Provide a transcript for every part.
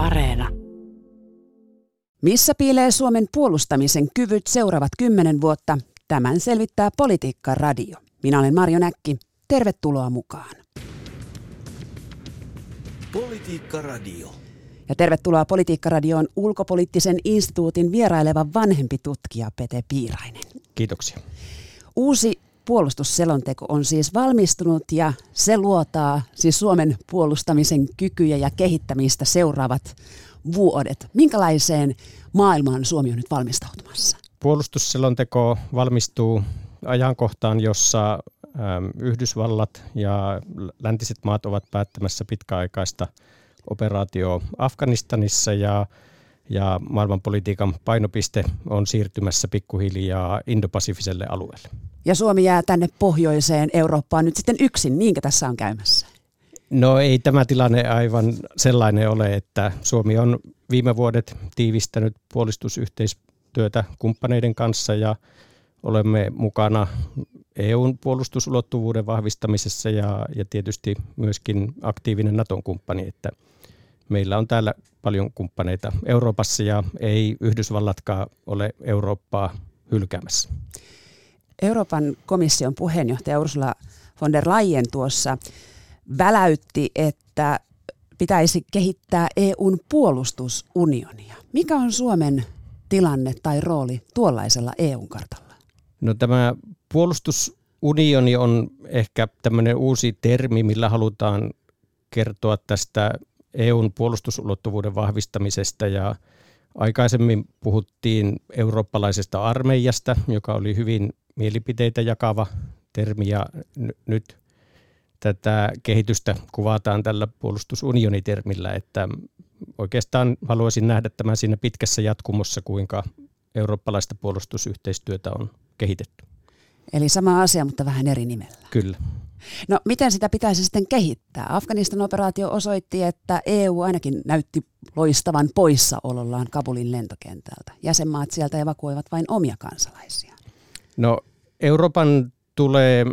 Areena. Missä piilee Suomen puolustamisen kyvyt seuraavat kymmenen vuotta? Tämän selvittää Politiikka Radio. Minä olen Marjo Näkki. Tervetuloa mukaan. Politiikka Radio. Ja tervetuloa Politiikka Radioon ulkopoliittisen instituutin vieraileva vanhempi tutkija Pete Piirainen. Kiitoksia. Uusi puolustusselonteko on siis valmistunut ja se luotaa siis Suomen puolustamisen kykyjä ja kehittämistä seuraavat vuodet. Minkälaiseen maailmaan Suomi on nyt valmistautumassa? Puolustusselonteko valmistuu ajankohtaan, jossa Yhdysvallat ja läntiset maat ovat päättämässä pitkäaikaista operaatio Afganistanissa ja ja maailmanpolitiikan painopiste on siirtymässä pikkuhiljaa indopasifiselle alueelle. Ja Suomi jää tänne pohjoiseen Eurooppaan nyt sitten yksin, niinkö tässä on käymässä? No ei tämä tilanne aivan sellainen ole, että Suomi on viime vuodet tiivistänyt puolustusyhteistyötä kumppaneiden kanssa ja olemme mukana EUn puolustusulottuvuuden vahvistamisessa ja, ja tietysti myöskin aktiivinen Naton kumppani, että meillä on täällä paljon kumppaneita Euroopassa ja ei Yhdysvallatkaan ole Eurooppaa hylkäämässä. Euroopan komission puheenjohtaja Ursula von der Leyen tuossa väläytti, että pitäisi kehittää EUn puolustusunionia. Mikä on Suomen tilanne tai rooli tuollaisella EUn kartalla? No tämä puolustusunioni on ehkä tämmöinen uusi termi, millä halutaan kertoa tästä EUn puolustusulottuvuuden vahvistamisesta ja aikaisemmin puhuttiin eurooppalaisesta armeijasta, joka oli hyvin mielipiteitä jakava termi ja n- nyt tätä kehitystä kuvataan tällä puolustusunionitermillä, että oikeastaan haluaisin nähdä tämän siinä pitkässä jatkumossa, kuinka eurooppalaista puolustusyhteistyötä on kehitetty. Eli sama asia, mutta vähän eri nimellä. Kyllä. No miten sitä pitäisi sitten kehittää? Afganistan operaatio osoitti, että EU ainakin näytti loistavan poissaolollaan Kabulin lentokentältä. Jäsenmaat sieltä evakuoivat vain omia kansalaisia. No Euroopan tulee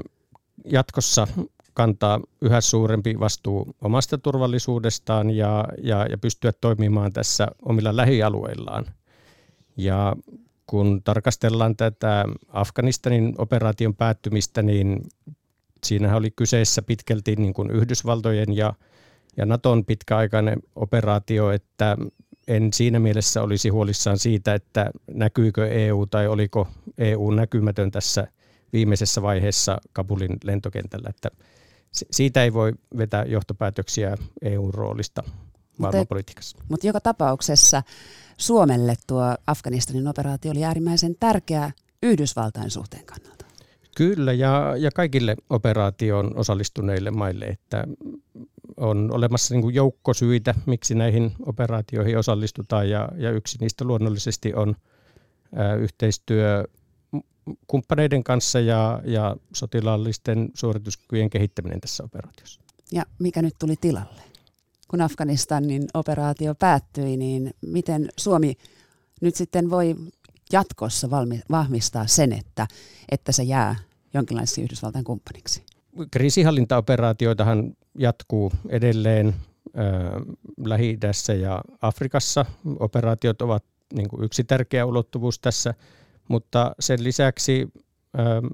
jatkossa kantaa yhä suurempi vastuu omasta turvallisuudestaan ja, ja, ja pystyä toimimaan tässä omilla lähialueillaan. Ja kun tarkastellaan tätä Afganistanin operaation päättymistä, niin siinähän oli kyseessä pitkälti niin kuin Yhdysvaltojen ja, ja Naton pitkäaikainen operaatio, että en siinä mielessä olisi huolissaan siitä, että näkyykö EU tai oliko EU näkymätön tässä viimeisessä vaiheessa Kabulin lentokentällä. Että siitä ei voi vetää johtopäätöksiä EU-roolista maailmanpolitiikassa. Mutta, mutta joka tapauksessa Suomelle tuo Afganistanin operaatio oli äärimmäisen tärkeä Yhdysvaltain suhteen kannalta. Kyllä, ja, ja kaikille operaatioon osallistuneille maille, että on olemassa niin joukko syitä, miksi näihin operaatioihin osallistutaan, ja, ja yksi niistä luonnollisesti on ä, yhteistyö kumppaneiden kanssa ja, ja sotilaallisten suorituskykyjen kehittäminen tässä operaatiossa. Ja mikä nyt tuli tilalle? Kun Afganistanin operaatio päättyi, niin miten Suomi nyt sitten voi jatkossa valmi, vahvistaa sen, että, että se jää jonkinlaisiksi Yhdysvaltain kumppaniksi? Kriisihallintaoperaatioitahan jatkuu edelleen äh, lähi ja Afrikassa. Operaatiot ovat niin kuin yksi tärkeä ulottuvuus tässä, mutta sen lisäksi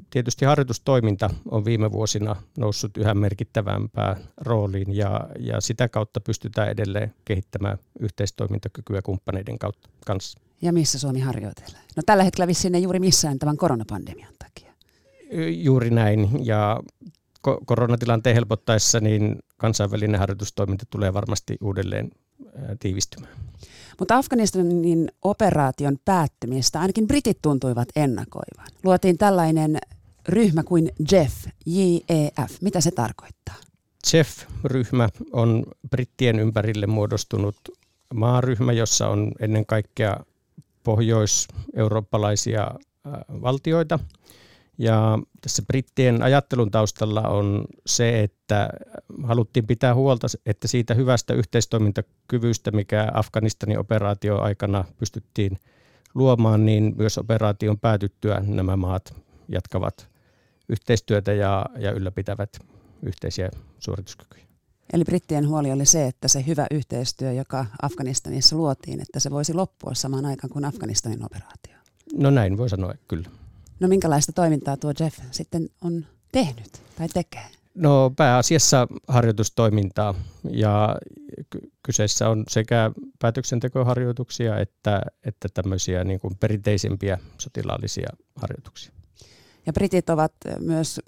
Tietysti harjoitustoiminta on viime vuosina noussut yhä merkittävämpään rooliin ja, ja sitä kautta pystytään edelleen kehittämään yhteistoimintakykyä kumppaneiden kautta, kanssa. Ja missä Suomi harjoitelee? No tällä hetkellä vissiin ei juuri missään tämän koronapandemian takia. Juuri näin ja koronatilanteen helpottaessa niin kansainvälinen harjoitustoiminta tulee varmasti uudelleen tiivistymään. Mutta Afganistanin operaation päättymistä ainakin britit tuntuivat ennakoivan. Luotiin tällainen ryhmä kuin JEF, JEF. Mitä se tarkoittaa? JEF-ryhmä on brittien ympärille muodostunut maaryhmä, jossa on ennen kaikkea pohjois-eurooppalaisia valtioita – ja tässä brittien ajattelun taustalla on se, että haluttiin pitää huolta, että siitä hyvästä yhteistoimintakyvystä, mikä Afganistanin operaatio aikana pystyttiin luomaan, niin myös operaation päätyttyä nämä maat jatkavat yhteistyötä ja, ja ylläpitävät yhteisiä suorituskykyjä. Eli brittien huoli oli se, että se hyvä yhteistyö, joka Afganistanissa luotiin, että se voisi loppua samaan aikaan kuin Afganistanin operaatio. No näin voi sanoa, kyllä. No minkälaista toimintaa tuo Jeff sitten on tehnyt tai tekee? No pääasiassa harjoitustoimintaa ja kyseessä on sekä päätöksentekoharjoituksia että, että tämmöisiä niin kuin perinteisimpiä sotilaallisia harjoituksia. Ja britit ovat myös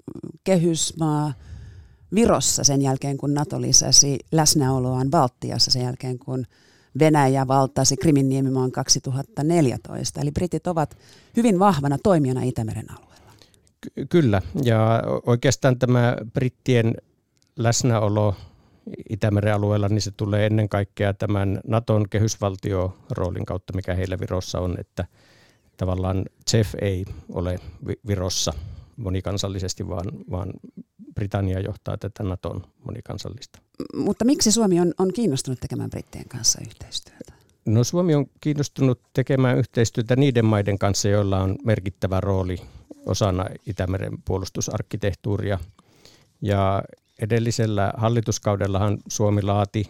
kehysmaa Virossa sen jälkeen, kun NATO lisäsi läsnäoloaan Baltiassa sen jälkeen, kun Venäjä valtasi Krimin niemimaan 2014. Eli britit ovat hyvin vahvana toimijana Itämeren alueella. Ky- kyllä, ja oikeastaan tämä brittien läsnäolo Itämeren alueella, niin se tulee ennen kaikkea tämän Naton kehysvaltioroolin kautta, mikä heillä Virossa on, että tavallaan CEF ei ole Virossa monikansallisesti, vaan, vaan Britannia johtaa tätä Naton monikansallista. Mutta miksi Suomi on, on kiinnostunut tekemään brittien kanssa yhteistyötä? No Suomi on kiinnostunut tekemään yhteistyötä niiden maiden kanssa, joilla on merkittävä rooli osana Itämeren puolustusarkkitehtuuria. Ja edellisellä hallituskaudellahan Suomi laati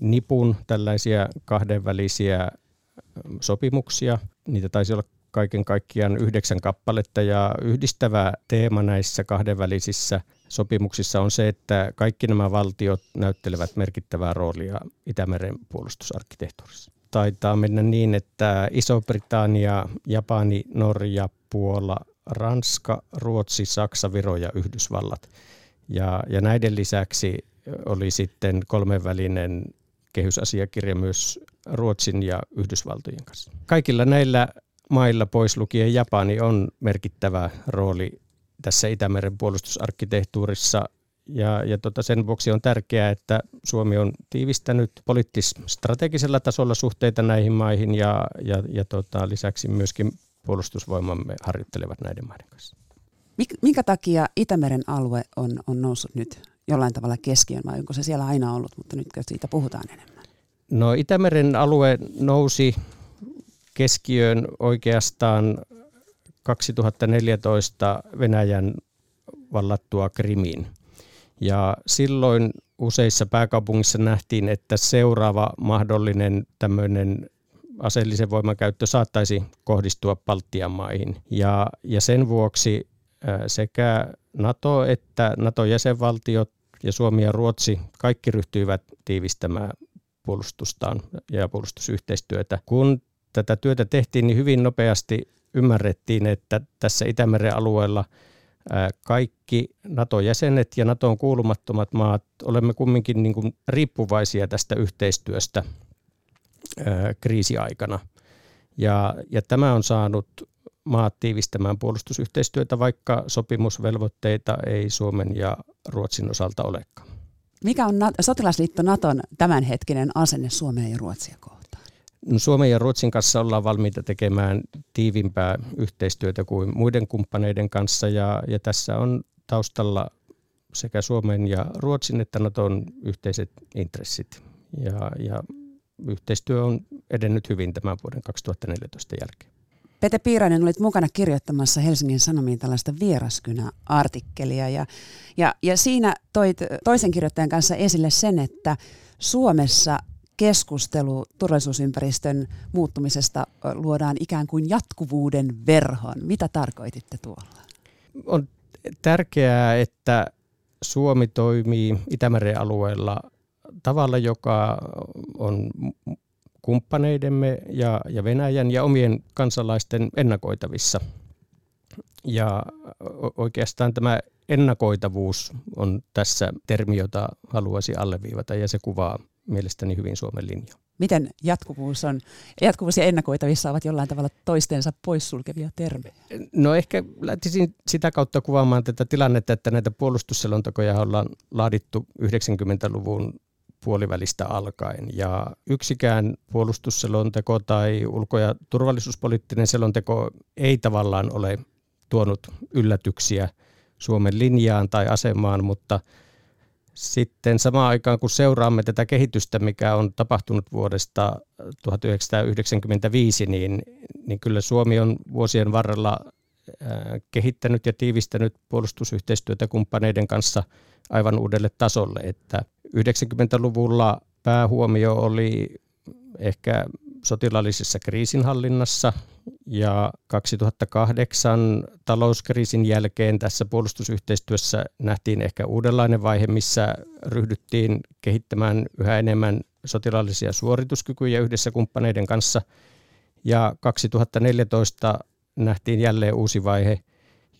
nipun tällaisia kahdenvälisiä sopimuksia. Niitä taisi olla kaiken kaikkiaan yhdeksän kappaletta ja yhdistävä teema näissä kahdenvälisissä sopimuksissa on se, että kaikki nämä valtiot näyttelevät merkittävää roolia Itämeren puolustusarkkitehtuurissa. Taitaa mennä niin, että Iso-Britannia, Japani, Norja, Puola, Ranska, Ruotsi, Saksa, Viro ja Yhdysvallat. Ja, ja näiden lisäksi oli sitten kolmenvälinen kehysasiakirja myös Ruotsin ja Yhdysvaltojen kanssa. Kaikilla näillä mailla pois lukien Japani on merkittävä rooli tässä Itämeren puolustusarkkitehtuurissa ja, ja tota sen vuoksi on tärkeää, että Suomi on tiivistänyt poliittis-strategisella tasolla suhteita näihin maihin ja, ja, ja tota, lisäksi myöskin puolustusvoimamme harjoittelevat näiden maiden kanssa. Minkä takia Itämeren alue on, on noussut nyt jollain tavalla keskiön vai onko se siellä aina ollut, mutta nyt siitä puhutaan enemmän? No Itämeren alue nousi keskiöön oikeastaan 2014 Venäjän vallattua Krimiin. Ja silloin useissa pääkaupungissa nähtiin, että seuraava mahdollinen tämmöinen aseellisen voimakäyttö saattaisi kohdistua Baltian maihin. Ja, ja sen vuoksi sekä NATO että NATO-jäsenvaltiot ja Suomi ja Ruotsi kaikki ryhtyivät tiivistämään puolustustaan ja puolustusyhteistyötä. Kun tätä työtä tehtiin, niin hyvin nopeasti ymmärrettiin, että tässä Itämeren alueella kaikki NATO-jäsenet ja NATOon kuulumattomat maat olemme kumminkin niin kuin riippuvaisia tästä yhteistyöstä kriisiaikana. Ja, ja tämä on saanut maat tiivistämään puolustusyhteistyötä, vaikka sopimusvelvoitteita ei Suomen ja Ruotsin osalta olekaan. Mikä on sotilasliitto Naton tämänhetkinen asenne Suomeen ja Ruotsia kohtaan? No Suomen ja Ruotsin kanssa ollaan valmiita tekemään tiivimpää yhteistyötä kuin muiden kumppaneiden kanssa ja, ja tässä on taustalla sekä Suomen ja Ruotsin että Naton yhteiset intressit. Ja, ja yhteistyö on edennyt hyvin tämän vuoden 2014 jälkeen. Pete Piirainen, olit mukana kirjoittamassa Helsingin Sanomiin tällaista vieraskynä-artikkelia ja, ja, ja siinä toit toisen kirjoittajan kanssa esille sen, että Suomessa keskustelu turvallisuusympäristön muuttumisesta luodaan ikään kuin jatkuvuuden verhon. Mitä tarkoititte tuolla? On tärkeää, että Suomi toimii Itämeren alueella tavalla, joka on kumppaneidemme ja, ja Venäjän ja omien kansalaisten ennakoitavissa. Ja oikeastaan tämä ennakoitavuus on tässä termi, jota haluaisin alleviivata ja se kuvaa mielestäni hyvin Suomen linja. Miten jatkuvuus on? Jatkuvuus ja ennakoitavissa ovat jollain tavalla toistensa poissulkevia termejä. No ehkä lähtisin sitä kautta kuvaamaan tätä tilannetta, että näitä puolustusselontekoja ollaan laadittu 90-luvun puolivälistä alkaen. Ja yksikään puolustusselonteko tai ulko- ja turvallisuuspoliittinen selonteko ei tavallaan ole tuonut yllätyksiä Suomen linjaan tai asemaan, mutta – sitten samaan aikaan, kun seuraamme tätä kehitystä, mikä on tapahtunut vuodesta 1995, niin, niin kyllä Suomi on vuosien varrella kehittänyt ja tiivistänyt puolustusyhteistyötä kumppaneiden kanssa aivan uudelle tasolle, että 90-luvulla päähuomio oli ehkä sotilaallisessa kriisinhallinnassa ja 2008 talouskriisin jälkeen tässä puolustusyhteistyössä nähtiin ehkä uudenlainen vaihe, missä ryhdyttiin kehittämään yhä enemmän sotilaallisia suorituskykyjä yhdessä kumppaneiden kanssa. Ja 2014 nähtiin jälleen uusi vaihe,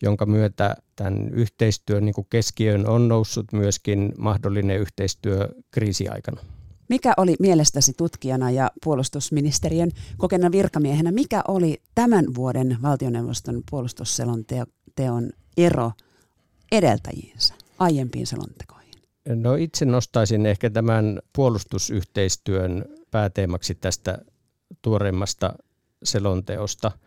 jonka myötä tämän yhteistyön niin keskiöön on noussut myöskin mahdollinen yhteistyö kriisiaikana. Mikä oli mielestäsi tutkijana ja puolustusministeriön kokenaan virkamiehenä, mikä oli tämän vuoden valtioneuvoston puolustusselonteon ero edeltäjiinsä aiempiin selontekoihin? No itse nostaisin ehkä tämän puolustusyhteistyön pääteemaksi tästä tuoreimmasta selonteosta –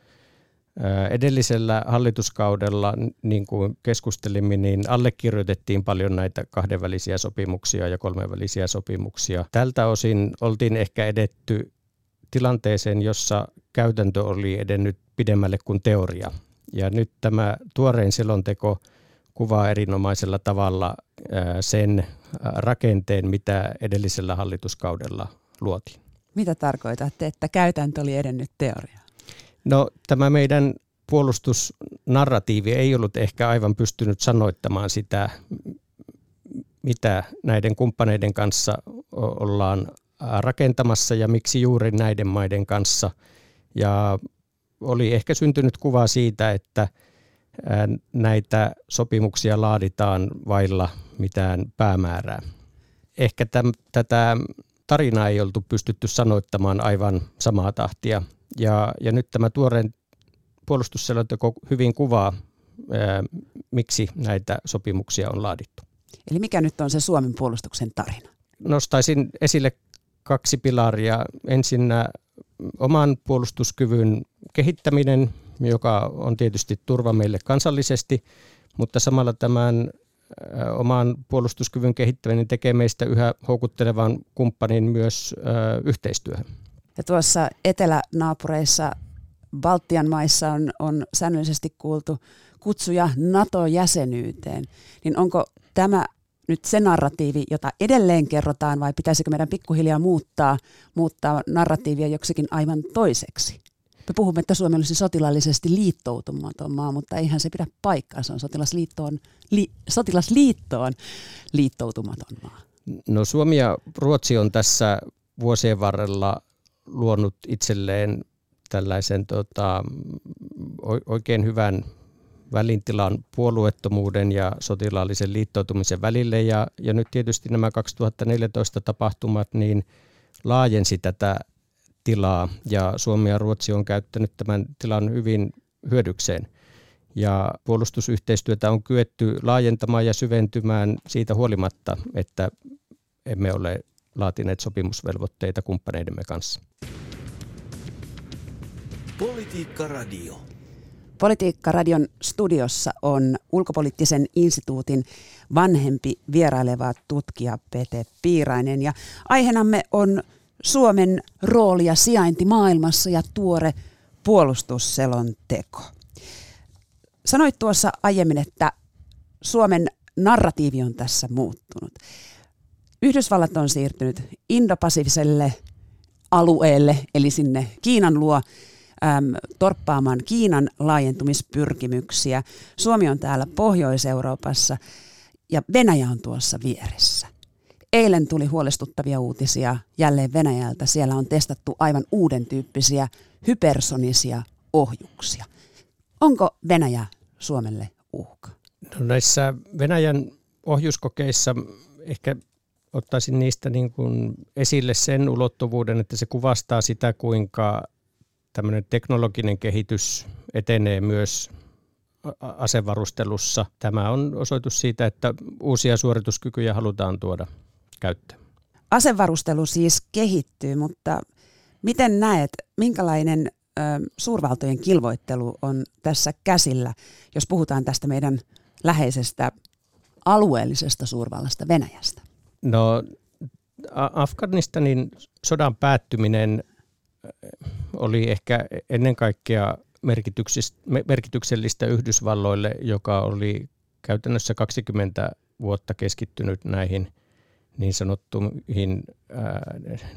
Edellisellä hallituskaudella, niin kuin keskustelimme, niin allekirjoitettiin paljon näitä kahdenvälisiä sopimuksia ja kolmenvälisiä sopimuksia. Tältä osin oltiin ehkä edetty tilanteeseen, jossa käytäntö oli edennyt pidemmälle kuin teoria. Ja nyt tämä tuorein selonteko kuvaa erinomaisella tavalla sen rakenteen, mitä edellisellä hallituskaudella luotiin. Mitä tarkoitatte, että käytäntö oli edennyt teoriaan? No tämä meidän puolustusnarratiivi ei ollut ehkä aivan pystynyt sanoittamaan sitä, mitä näiden kumppaneiden kanssa ollaan rakentamassa ja miksi juuri näiden maiden kanssa. Ja oli ehkä syntynyt kuva siitä, että näitä sopimuksia laaditaan vailla mitään päämäärää. Ehkä täm, tätä tarinaa ei oltu pystytty sanoittamaan aivan samaa tahtia ja, ja nyt tämä tuoreen puolustusselonteko hyvin kuvaa, ää, miksi näitä sopimuksia on laadittu. Eli mikä nyt on se Suomen puolustuksen tarina? Nostaisin esille kaksi pilaria. Ensin oman puolustuskyvyn kehittäminen, joka on tietysti turva meille kansallisesti, mutta samalla tämän oman puolustuskyvyn kehittäminen tekee meistä yhä houkuttelevan kumppanin myös yhteistyöhön. Ja tuossa etelänaapureissa Baltian maissa on, on säännöllisesti kuultu kutsuja NATO-jäsenyyteen. Niin onko tämä nyt se narratiivi, jota edelleen kerrotaan, vai pitäisikö meidän pikkuhiljaa muuttaa, muuttaa narratiivia joksikin aivan toiseksi? Me puhumme, että Suomi olisi sotilaallisesti liittoutumaton maa, mutta eihän se pidä paikkaa. Se on sotilasliittoon, li, sotilasliittoon liittoutumaton maa. No Suomi ja Ruotsi on tässä vuosien varrella luonut itselleen tällaisen tota, oikein hyvän välintilan puolueettomuuden ja sotilaallisen liittoutumisen välille. Ja, ja nyt tietysti nämä 2014 tapahtumat niin laajensi tätä tilaa ja Suomi ja Ruotsi on käyttänyt tämän tilan hyvin hyödykseen. Ja puolustusyhteistyötä on kyetty laajentamaan ja syventymään siitä huolimatta, että emme ole laatineet sopimusvelvoitteita kumppaneidemme kanssa. Politiikka Radio. Politiikka Radion studiossa on ulkopoliittisen instituutin vanhempi vieraileva tutkija Pete Piirainen ja aiheenamme on Suomen rooli ja sijainti maailmassa ja tuore puolustusselonteko. Sanoit tuossa aiemmin, että Suomen narratiivi on tässä muuttunut. Yhdysvallat on siirtynyt indopasifiselle alueelle, eli sinne Kiinan luo äm, torppaamaan Kiinan laajentumispyrkimyksiä. Suomi on täällä Pohjois-Euroopassa ja Venäjä on tuossa vieressä. Eilen tuli huolestuttavia uutisia jälleen Venäjältä. Siellä on testattu aivan uuden tyyppisiä hypersonisia ohjuksia. Onko Venäjä Suomelle uhka? No näissä Venäjän ohjuskokeissa ehkä ottaisin niistä niin kuin esille sen ulottuvuuden, että se kuvastaa sitä, kuinka tämmöinen teknologinen kehitys etenee myös asevarustelussa. Tämä on osoitus siitä, että uusia suorituskykyjä halutaan tuoda käyttöön. Asevarustelu siis kehittyy, mutta miten näet, minkälainen ö, suurvaltojen kilvoittelu on tässä käsillä, jos puhutaan tästä meidän läheisestä alueellisesta suurvallasta Venäjästä? No Afganistanin sodan päättyminen oli ehkä ennen kaikkea merkityksellistä Yhdysvalloille, joka oli käytännössä 20 vuotta keskittynyt näihin niin sanottuihin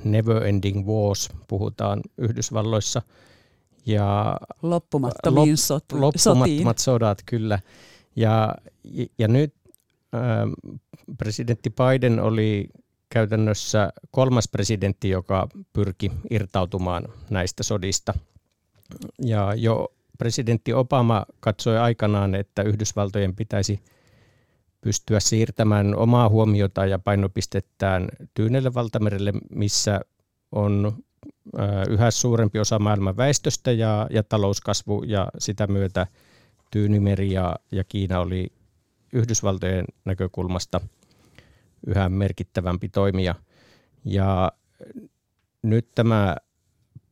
never ending wars puhutaan Yhdysvalloissa. Ja loppumattomiin lop, sot, loppumattomat sodat, kyllä. Ja, ja nyt presidentti Biden oli käytännössä kolmas presidentti, joka pyrki irtautumaan näistä sodista. Ja jo presidentti Obama katsoi aikanaan, että Yhdysvaltojen pitäisi pystyä siirtämään omaa huomiota ja painopistettään Tyynelle valtamerelle, missä on yhä suurempi osa maailman väestöstä ja, ja talouskasvu ja sitä myötä Tyynimeri ja, ja Kiina oli Yhdysvaltojen näkökulmasta yhä merkittävämpi toimija. Ja nyt tämä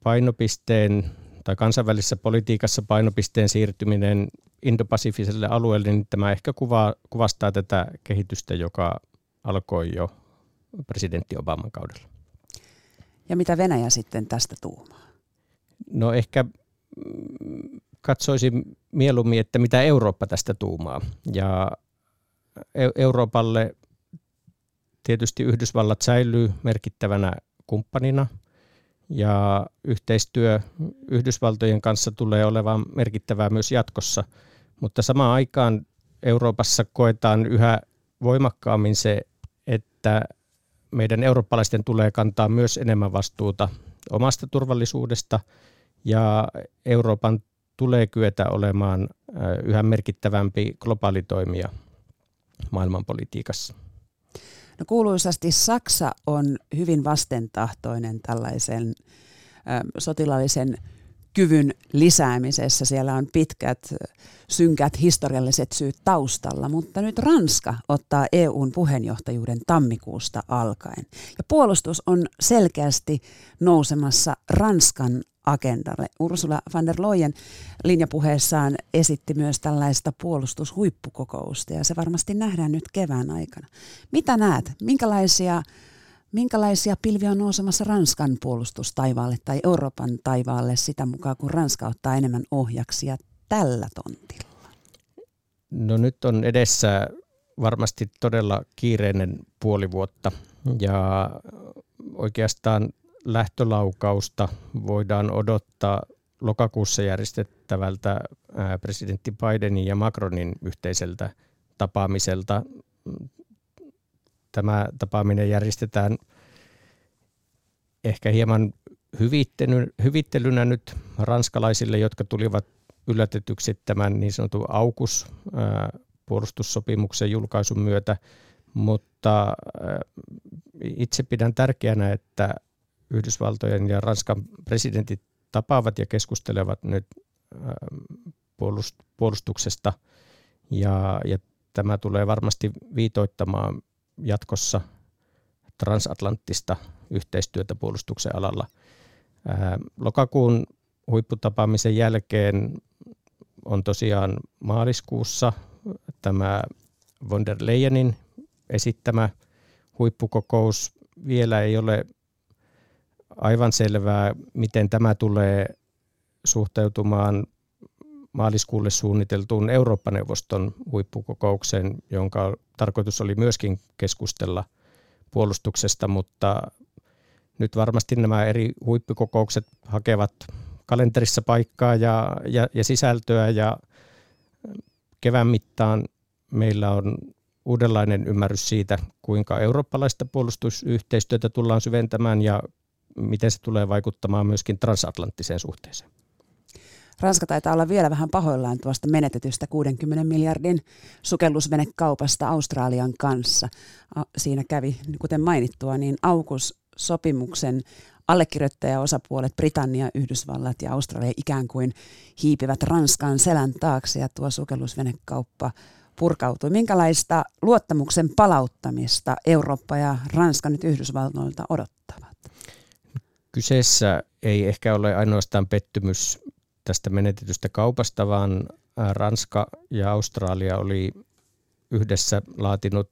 painopisteen tai kansainvälisessä politiikassa painopisteen siirtyminen indopasifiselle alueelle, niin tämä ehkä kuvaa, kuvastaa tätä kehitystä, joka alkoi jo presidentti Obaman kaudella. Ja mitä Venäjä sitten tästä tuumaa? No ehkä katsoisin mieluummin, että mitä Eurooppa tästä tuumaa. Ja Euroopalle tietysti Yhdysvallat säilyy merkittävänä kumppanina ja yhteistyö Yhdysvaltojen kanssa tulee olemaan merkittävää myös jatkossa, mutta samaan aikaan Euroopassa koetaan yhä voimakkaammin se, että meidän eurooppalaisten tulee kantaa myös enemmän vastuuta omasta turvallisuudesta ja Euroopan tulee kyetä olemaan yhä merkittävämpi globaali toimija maailmanpolitiikassa. No kuuluisasti Saksa on hyvin vastentahtoinen tällaisen sotilaallisen kyvyn lisäämisessä. Siellä on pitkät, synkät historialliset syyt taustalla, mutta nyt Ranska ottaa EUn puheenjohtajuuden tammikuusta alkaen. Ja puolustus on selkeästi nousemassa Ranskan agendalle. Ursula van der Leyen linjapuheessaan esitti myös tällaista puolustushuippukokousta ja se varmasti nähdään nyt kevään aikana. Mitä näet? Minkälaisia, minkälaisia pilviä on nousemassa Ranskan puolustustaivaalle tai Euroopan taivaalle sitä mukaan, kun Ranska ottaa enemmän ohjaksia tällä tontilla? No nyt on edessä varmasti todella kiireinen puoli vuotta ja oikeastaan lähtölaukausta voidaan odottaa lokakuussa järjestettävältä presidentti Bidenin ja Macronin yhteiseltä tapaamiselta. Tämä tapaaminen järjestetään ehkä hieman hyvittelynä nyt ranskalaisille, jotka tulivat yllätetyksi tämän niin sanotun AUKUS puolustussopimuksen julkaisun myötä, mutta itse pidän tärkeänä, että Yhdysvaltojen ja Ranskan presidentit tapaavat ja keskustelevat nyt puolustuksesta. Ja, ja tämä tulee varmasti viitoittamaan jatkossa transatlanttista yhteistyötä puolustuksen alalla. Lokakuun huipputapaamisen jälkeen on tosiaan maaliskuussa tämä von der Leyenin esittämä huippukokous. Vielä ei ole aivan selvää, miten tämä tulee suhteutumaan maaliskuulle suunniteltuun Eurooppa-neuvoston huippukokoukseen, jonka tarkoitus oli myöskin keskustella puolustuksesta, mutta nyt varmasti nämä eri huippukokoukset hakevat kalenterissa paikkaa ja, ja, ja sisältöä ja kevään mittaan meillä on uudenlainen ymmärrys siitä, kuinka eurooppalaista puolustusyhteistyötä tullaan syventämään ja miten se tulee vaikuttamaan myöskin transatlanttiseen suhteeseen. Ranska taitaa olla vielä vähän pahoillaan tuosta menetetystä 60 miljardin sukellusvenekaupasta Australian kanssa. Siinä kävi, kuten mainittua, niin AUKUS-sopimuksen allekirjoittajaosapuolet Britannia, Yhdysvallat ja Australia ikään kuin hiipivät Ranskan selän taakse ja tuo sukellusvenekauppa purkautui. Minkälaista luottamuksen palauttamista Eurooppa ja Ranska nyt Yhdysvalloilta odottavat? Kyseessä ei ehkä ole ainoastaan pettymys tästä menetetystä kaupasta, vaan Ranska ja Australia oli yhdessä laatinut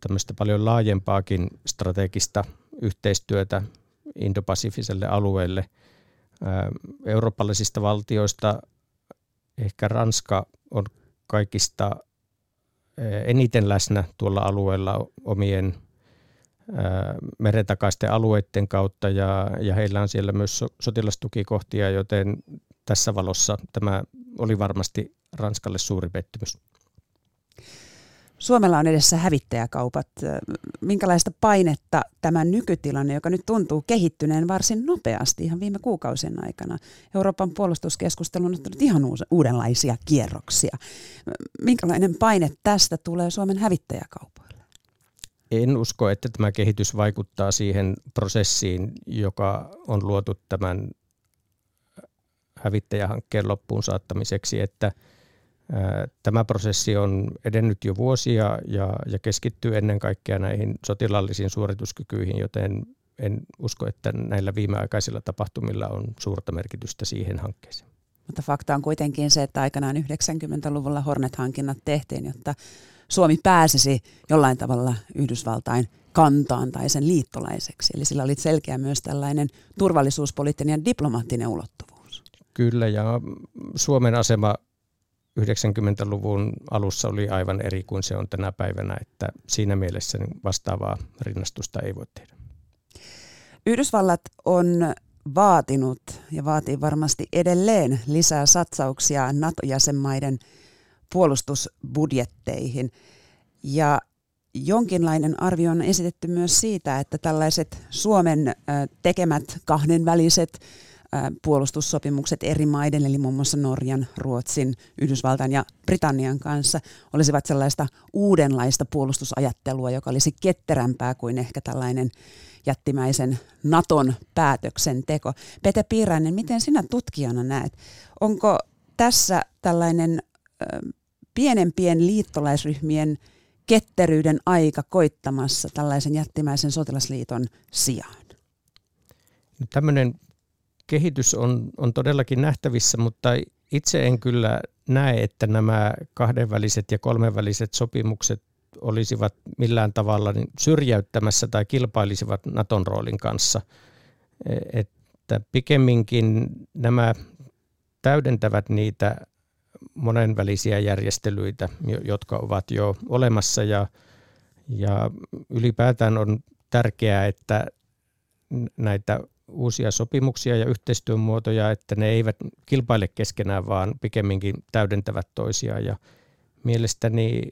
tämmöistä paljon laajempaakin strategista yhteistyötä indopasifiselle alueelle. Eurooppalaisista valtioista ehkä Ranska on kaikista eniten läsnä tuolla alueella omien merentakaisten alueiden kautta ja, ja heillä on siellä myös sotilastukikohtia, joten tässä valossa tämä oli varmasti Ranskalle suuri pettymys. Suomella on edessä hävittäjäkaupat. Minkälaista painetta tämä nykytilanne, joka nyt tuntuu kehittyneen varsin nopeasti ihan viime kuukausien aikana. Euroopan puolustuskeskustelu on ottanut ihan uudenlaisia kierroksia. Minkälainen paine tästä tulee Suomen hävittäjäkaupoille? En usko, että tämä kehitys vaikuttaa siihen prosessiin, joka on luotu tämän hävittäjähankkeen loppuun saattamiseksi, että – Tämä prosessi on edennyt jo vuosia ja, ja keskittyy ennen kaikkea näihin sotilaallisiin suorituskykyihin, joten en usko, että näillä viimeaikaisilla tapahtumilla on suurta merkitystä siihen hankkeeseen. Mutta fakta on kuitenkin se, että aikanaan 90-luvulla Hornet-hankinnat tehtiin, jotta Suomi pääsisi jollain tavalla Yhdysvaltain kantaan tai sen liittolaiseksi. Eli sillä oli selkeä myös tällainen turvallisuuspoliittinen ja diplomaattinen ulottuvuus. Kyllä, ja Suomen asema 90-luvun alussa oli aivan eri kuin se on tänä päivänä, että siinä mielessä niin vastaavaa rinnastusta ei voi tehdä. Yhdysvallat on vaatinut ja vaatii varmasti edelleen lisää satsauksia NATO-jäsenmaiden puolustusbudjetteihin. Ja jonkinlainen arvio on esitetty myös siitä, että tällaiset Suomen tekemät kahdenväliset puolustussopimukset eri maiden, eli muun muassa Norjan, Ruotsin, Yhdysvaltain ja Britannian kanssa, olisivat sellaista uudenlaista puolustusajattelua, joka olisi ketterämpää kuin ehkä tällainen jättimäisen Naton päätöksenteko. Pete Piirainen, miten sinä tutkijana näet? Onko tässä tällainen pienempien liittolaisryhmien ketteryyden aika koittamassa tällaisen jättimäisen sotilasliiton sijaan? No, tämmöinen kehitys on, on todellakin nähtävissä, mutta itse en kyllä näe, että nämä kahdenväliset ja kolmenväliset sopimukset olisivat millään tavalla niin syrjäyttämässä tai kilpailisivat Naton roolin kanssa. E, että pikemminkin nämä täydentävät niitä monenvälisiä järjestelyitä, jotka ovat jo olemassa ja, ja ylipäätään on tärkeää, että näitä uusia sopimuksia ja yhteistyön muotoja, että ne eivät kilpaile keskenään, vaan pikemminkin täydentävät toisiaan. Ja mielestäni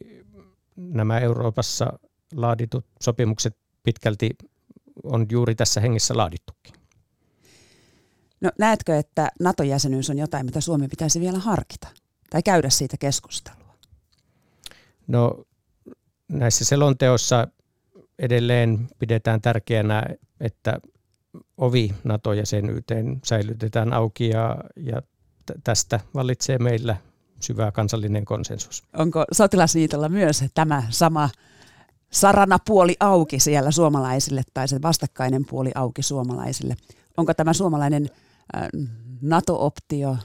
nämä Euroopassa laaditut sopimukset pitkälti on juuri tässä hengessä laadittukin. No näetkö, että NATO-jäsenyys on jotain, mitä Suomi pitäisi vielä harkita tai käydä siitä keskustelua? No näissä selonteossa edelleen pidetään tärkeänä, että ovi NATO-jäsenyyteen säilytetään auki ja, ja tästä vallitsee meillä syvä kansallinen konsensus. Onko sotilasliitolla myös tämä sama sarana puoli auki siellä suomalaisille tai se vastakkainen puoli auki suomalaisille? Onko tämä suomalainen äh, NATO-optio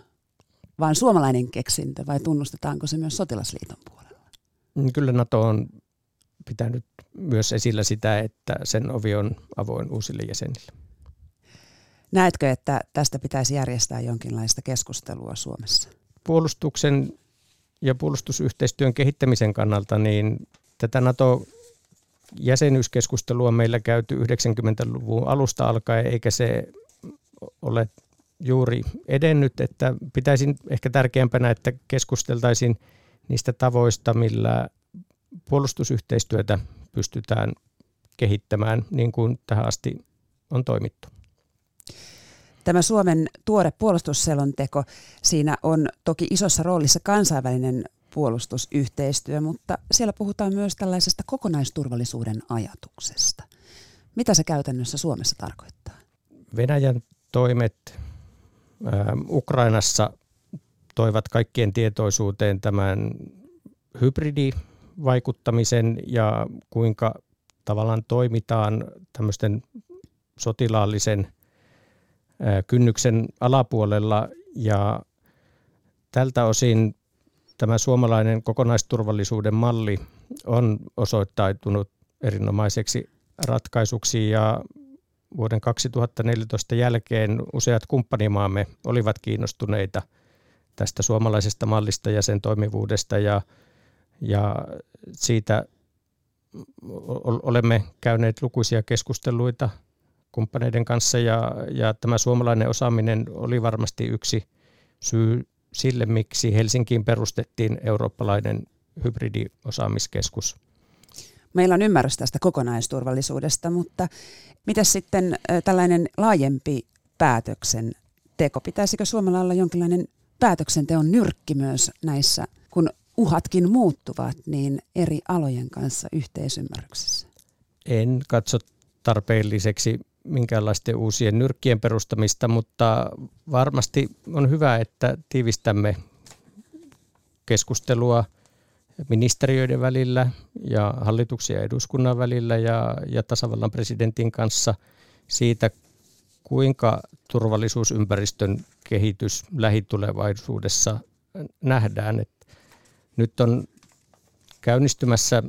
vain suomalainen keksintö vai tunnustetaanko se myös sotilasliiton puolella? Kyllä NATO on pitänyt myös esillä sitä, että sen ovi on avoin uusille jäsenille. Näetkö, että tästä pitäisi järjestää jonkinlaista keskustelua Suomessa? Puolustuksen ja puolustusyhteistyön kehittämisen kannalta niin tätä NATO-jäsenyyskeskustelua on meillä käyty 90-luvun alusta alkaen, eikä se ole juuri edennyt, että pitäisin ehkä tärkeämpänä, että keskusteltaisiin niistä tavoista, millä puolustusyhteistyötä pystytään kehittämään niin kuin tähän asti on toimittu. Tämä Suomen tuore puolustusselonteko, siinä on toki isossa roolissa kansainvälinen puolustusyhteistyö, mutta siellä puhutaan myös tällaisesta kokonaisturvallisuuden ajatuksesta. Mitä se käytännössä Suomessa tarkoittaa? Venäjän toimet Ukrainassa toivat kaikkien tietoisuuteen tämän hybridivaikuttamisen ja kuinka tavallaan toimitaan tämmöisten sotilaallisen kynnyksen alapuolella. Ja tältä osin tämä suomalainen kokonaisturvallisuuden malli on osoittautunut erinomaiseksi ratkaisuksi. Ja vuoden 2014 jälkeen useat kumppanimaamme olivat kiinnostuneita tästä suomalaisesta mallista ja sen toimivuudesta. Ja, ja siitä olemme käyneet lukuisia keskusteluita kumppaneiden kanssa ja, ja tämä suomalainen osaaminen oli varmasti yksi syy sille, miksi Helsinkiin perustettiin eurooppalainen hybridiosaamiskeskus. Meillä on ymmärrys tästä kokonaisturvallisuudesta, mutta mitä sitten tällainen laajempi päätöksen teko? Pitäisikö Suomella olla jonkinlainen päätöksenteon nyrkki myös näissä, kun uhatkin muuttuvat, niin eri alojen kanssa yhteisymmärryksessä? En katso tarpeelliseksi minkäänlaisten uusien nyrkkien perustamista, mutta varmasti on hyvä, että tiivistämme keskustelua ministeriöiden välillä ja hallituksen ja eduskunnan välillä ja, ja tasavallan presidentin kanssa siitä, kuinka turvallisuusympäristön kehitys lähitulevaisuudessa nähdään. Et nyt on käynnistymässä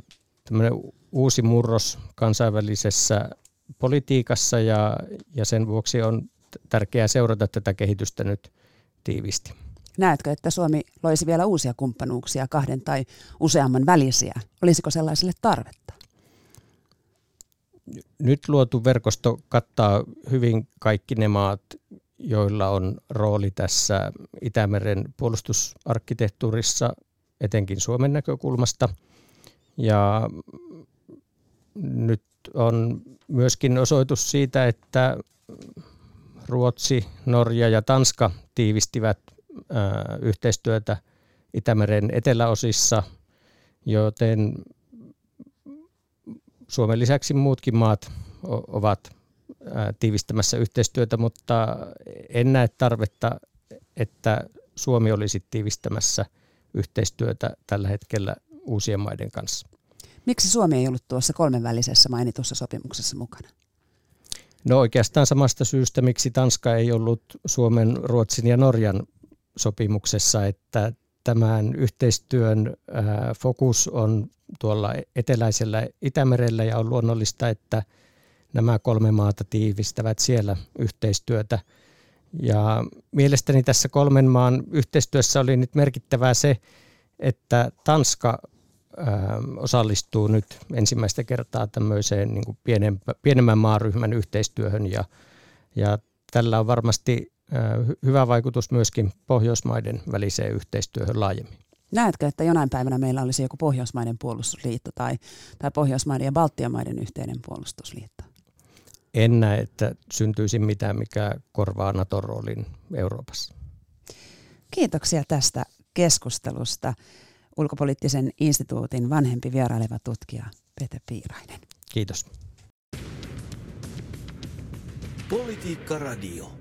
uusi murros kansainvälisessä politiikassa ja, ja sen vuoksi on tärkeää seurata tätä kehitystä nyt tiivisti. Näetkö, että Suomi loisi vielä uusia kumppanuuksia, kahden tai useamman välisiä? Olisiko sellaiselle tarvetta? Nyt luotu verkosto kattaa hyvin kaikki ne maat, joilla on rooli tässä Itämeren puolustusarkkitehtuurissa, etenkin Suomen näkökulmasta. Ja nyt on myöskin osoitus siitä, että Ruotsi, Norja ja Tanska tiivistivät yhteistyötä Itämeren eteläosissa, joten Suomen lisäksi muutkin maat ovat tiivistämässä yhteistyötä, mutta en näe tarvetta, että Suomi olisi tiivistämässä yhteistyötä tällä hetkellä uusien maiden kanssa. Miksi Suomi ei ollut tuossa kolmenvälisessä mainitussa sopimuksessa mukana? No oikeastaan samasta syystä, miksi Tanska ei ollut Suomen, Ruotsin ja Norjan sopimuksessa, että tämän yhteistyön fokus on tuolla eteläisellä Itämerellä ja on luonnollista, että nämä kolme maata tiivistävät siellä yhteistyötä. Ja mielestäni tässä kolmen maan yhteistyössä oli nyt merkittävää se, että Tanska osallistuu nyt ensimmäistä kertaa tämmöiseen niin kuin pienemmän maaryhmän yhteistyöhön ja, ja tällä on varmasti hyvä vaikutus myöskin Pohjoismaiden väliseen yhteistyöhön laajemmin. Näetkö, että jonain päivänä meillä olisi joku Pohjoismaiden puolustusliitto tai, tai Pohjoismaiden ja Baltian maiden yhteinen puolustusliitto? En näe, että syntyisi mitään, mikä korvaa Naton roolin Euroopassa. Kiitoksia tästä keskustelusta. Ulkopoliittisen instituutin vanhempi vieraileva tutkija Pete Piirainen. Kiitos. Politiikka Radio.